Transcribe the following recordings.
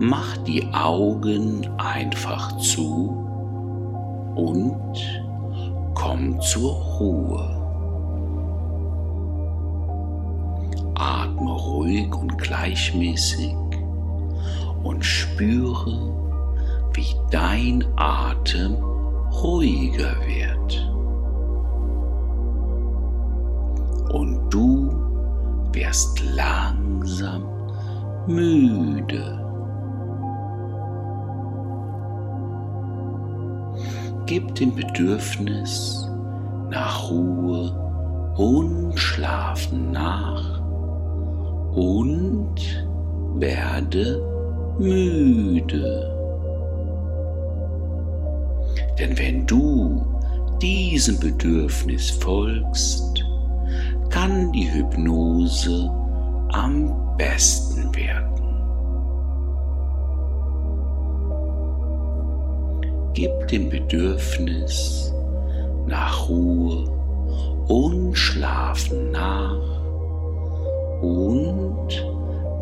mach die Augen einfach zu und komm zur Ruhe. Atme ruhig und gleichmäßig und spüre, wie dein Atem ruhiger wird. Und du wirst langsam müde. Gib dem Bedürfnis nach Ruhe und Schlafen nach und werde müde. Denn wenn du diesem Bedürfnis folgst, kann die Hypnose am besten Gib dem Bedürfnis nach Ruhe und Schlafen nach und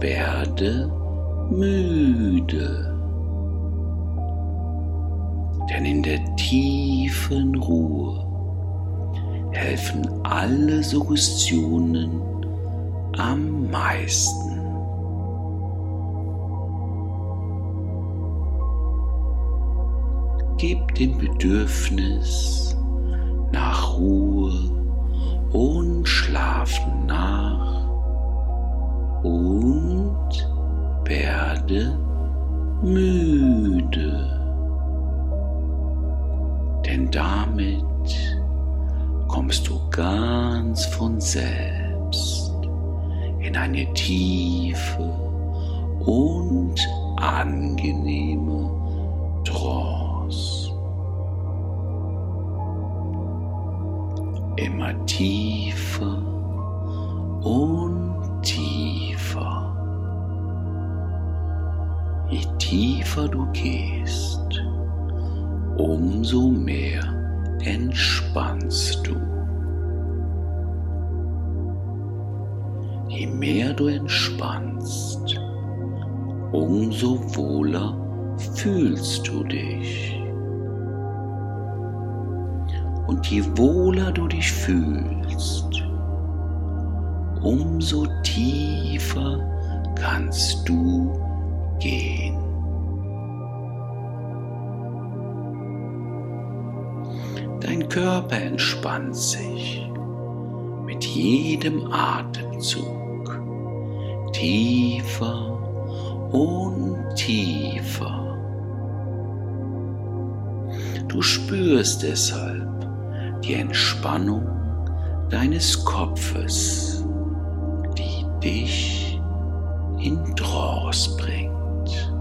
werde müde. Denn in der tiefen Ruhe helfen alle Suggestionen am meisten. Gib dem Bedürfnis nach Ruhe und Schlafen nach und werde müde. Denn damit kommst du ganz von selbst in eine tiefe und angenehme Trance. Immer tiefer und tiefer. Je tiefer du gehst, umso mehr entspannst du. Je mehr du entspannst, umso wohler fühlst du dich. Und je wohler du dich fühlst, umso tiefer kannst du gehen. Dein Körper entspannt sich mit jedem Atemzug tiefer und tiefer. Du spürst deshalb die Entspannung deines Kopfes, die dich in Trance bringt.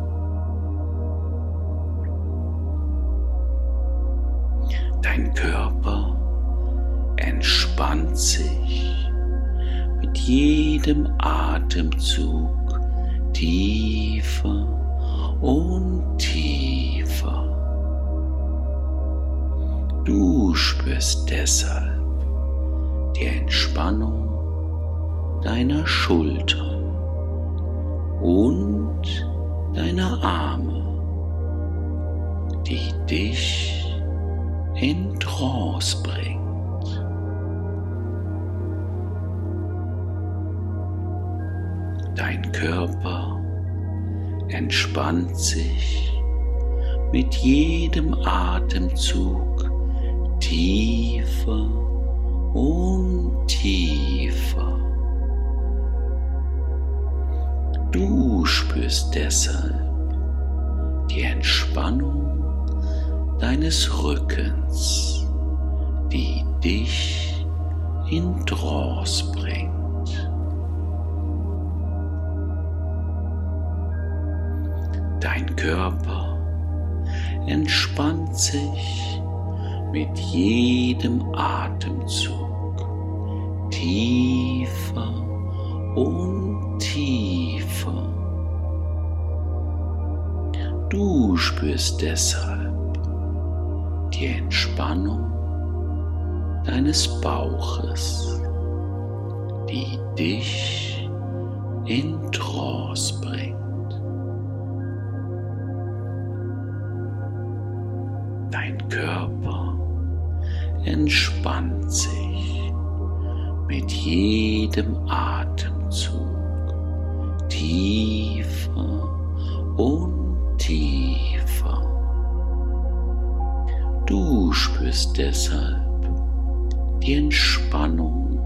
Dein Körper entspannt sich mit jedem Atemzug tiefer und tiefer. Du spürst deshalb die Entspannung deiner Schultern und deiner Arme, die dich in Trance bringt. Dein Körper entspannt sich mit jedem Atemzug tiefer und tiefer. Du spürst deshalb die Entspannung deines Rückens, die dich in Trance bringt. Dein Körper entspannt sich mit jedem Atemzug tiefer und tiefer. Du spürst deshalb die Entspannung deines Bauches, die dich in Trance bringt. Dein Körper entspannt sich mit jedem Atemzug tiefer und tiefer. Du spürst deshalb die Entspannung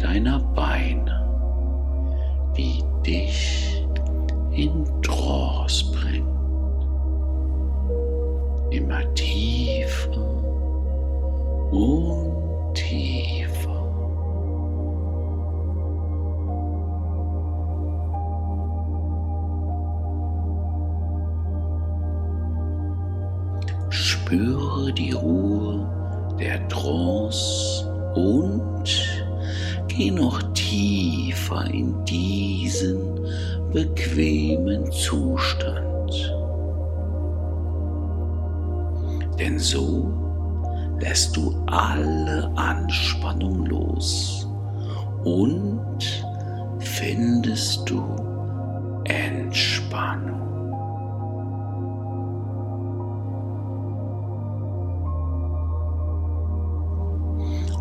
deiner Beine, die dich in Trance bringt. Bequemen Zustand. Denn so lässt du alle Anspannung los und findest du Entspannung.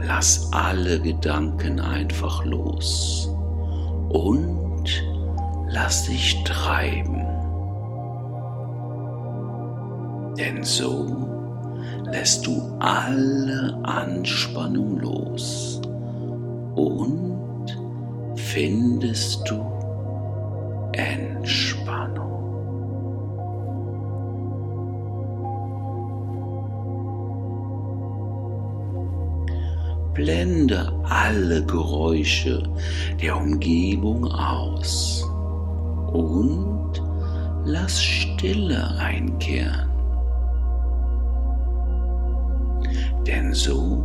Lass alle Gedanken einfach los und lass dich treiben. Denn so lässt du alle Anspannung los und findest du Entspannung. Blende alle Geräusche der Umgebung aus und lass Stille einkehren. Denn so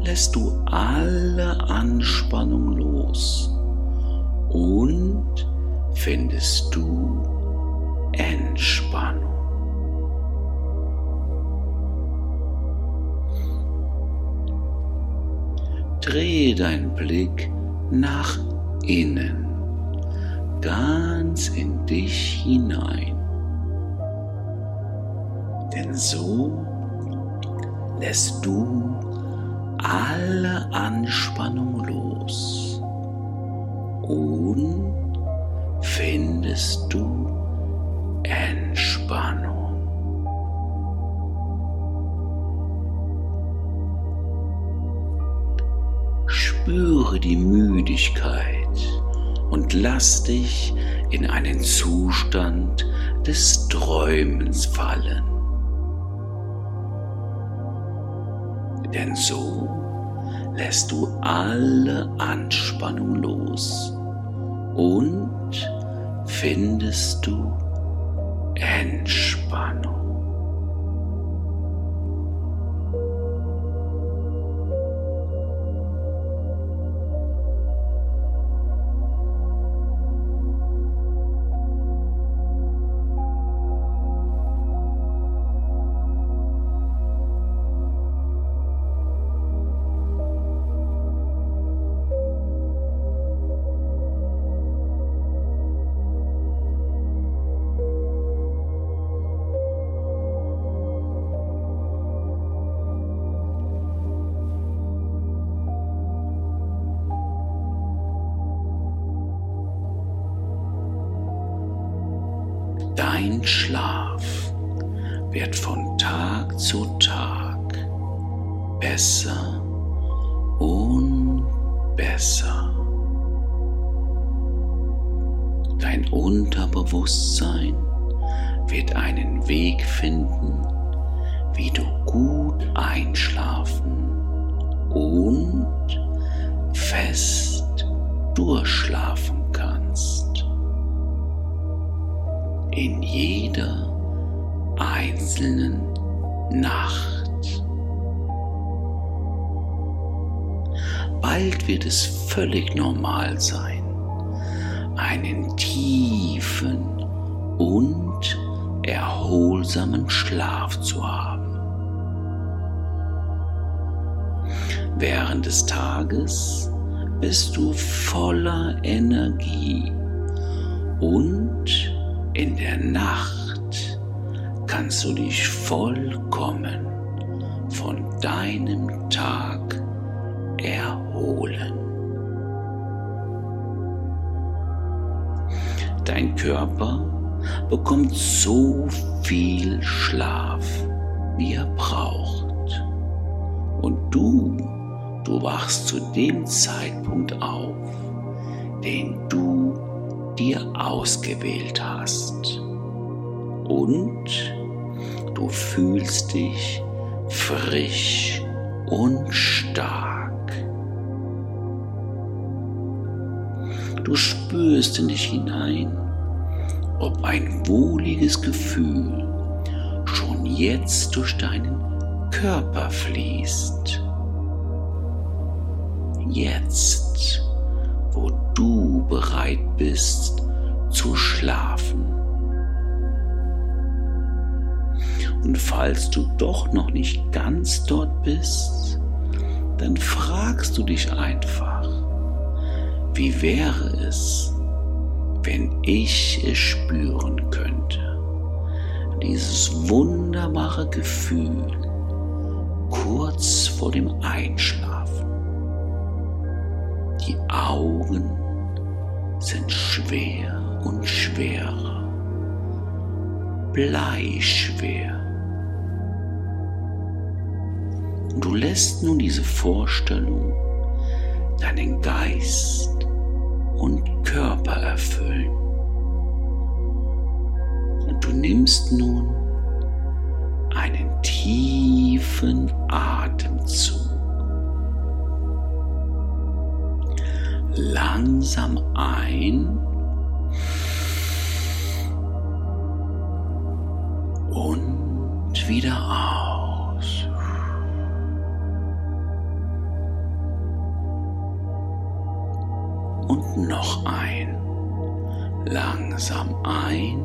lässt du alle Anspannung los und findest du Entspannung. Drehe deinen Blick nach innen, ganz in dich hinein. Denn so lässt du alle Anspannung los und findest du Entspannung. Spüre die Müdigkeit und lass dich in einen Zustand des Träumens fallen. Denn so lässt du alle Anspannung los und findest du Entspannung. Erholsamen Schlaf zu haben. Während des Tages bist du voller Energie und in der Nacht kannst du dich vollkommen von deinem Tag erholen. Dein Körper bekommt so viel Schlaf, wie er braucht. Und du, du wachst zu dem Zeitpunkt auf, den du dir ausgewählt hast. Und du fühlst dich frisch und stark. Du spürst in dich hinein, ob ein wohliges Gefühl schon jetzt durch deinen Körper fließt. Jetzt, wo du bereit bist zu schlafen. Und falls du doch noch nicht ganz dort bist, dann fragst du dich einfach, wie wäre es, wenn ich es spüren könnte, dieses wunderbare Gefühl kurz vor dem Einschlafen. Die Augen sind schwer und schwerer, bleischwer. Und du lässt nun diese Vorstellung deinen Geist und Körper erfüllen. Und du nimmst nun einen tiefen Atemzug. Langsam ein und wieder aus. Und noch ein. Langsam ein.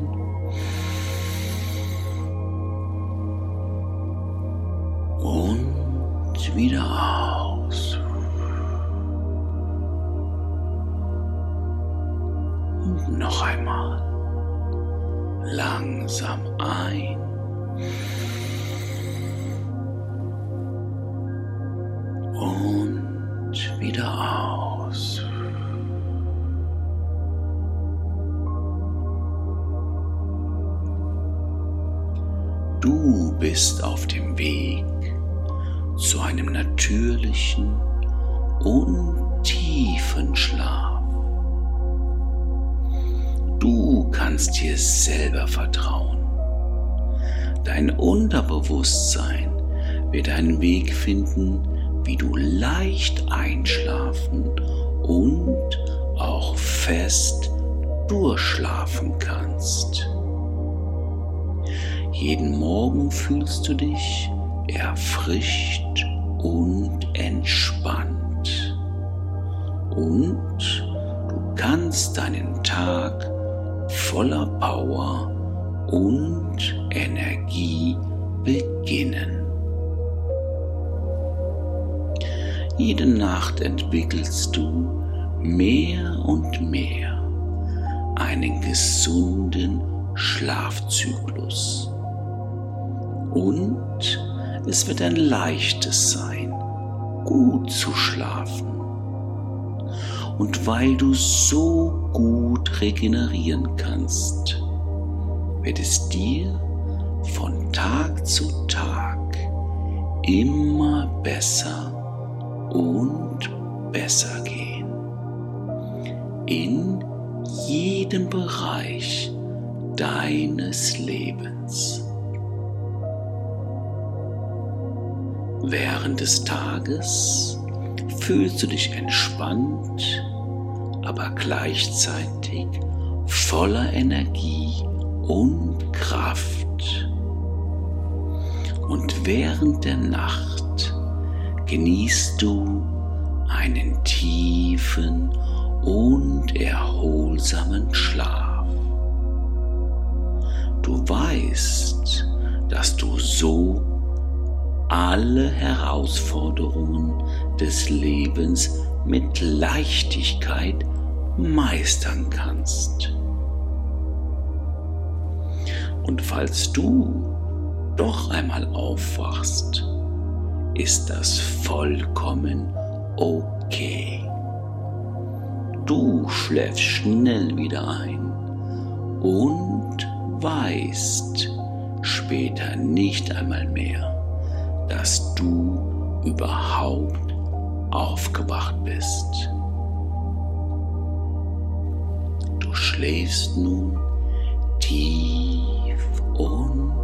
Und wieder aus. Unterbewusstsein wird einen Weg finden, wie du leicht einschlafen und auch fest durchschlafen kannst. Jeden Morgen fühlst du dich erfrischt und entspannt. Und du kannst deinen Tag voller Power und Energie beginnen. Jede Nacht entwickelst du mehr und mehr einen gesunden Schlafzyklus. Und es wird ein leichtes sein, gut zu schlafen. Und weil du so gut regenerieren kannst, wird es dir von Tag zu Tag immer besser und besser gehen. In jedem Bereich deines Lebens. Während des Tages fühlst du dich entspannt, aber gleichzeitig voller Energie und Kraft. Und während der Nacht genießt du einen tiefen und erholsamen Schlaf. Du weißt, dass du so alle Herausforderungen des Lebens mit Leichtigkeit meistern kannst. Und falls du doch einmal aufwachst, ist das vollkommen okay. Du schläfst schnell wieder ein und weißt später nicht einmal mehr, dass du überhaupt aufgewacht bist. Du schläfst nun tief und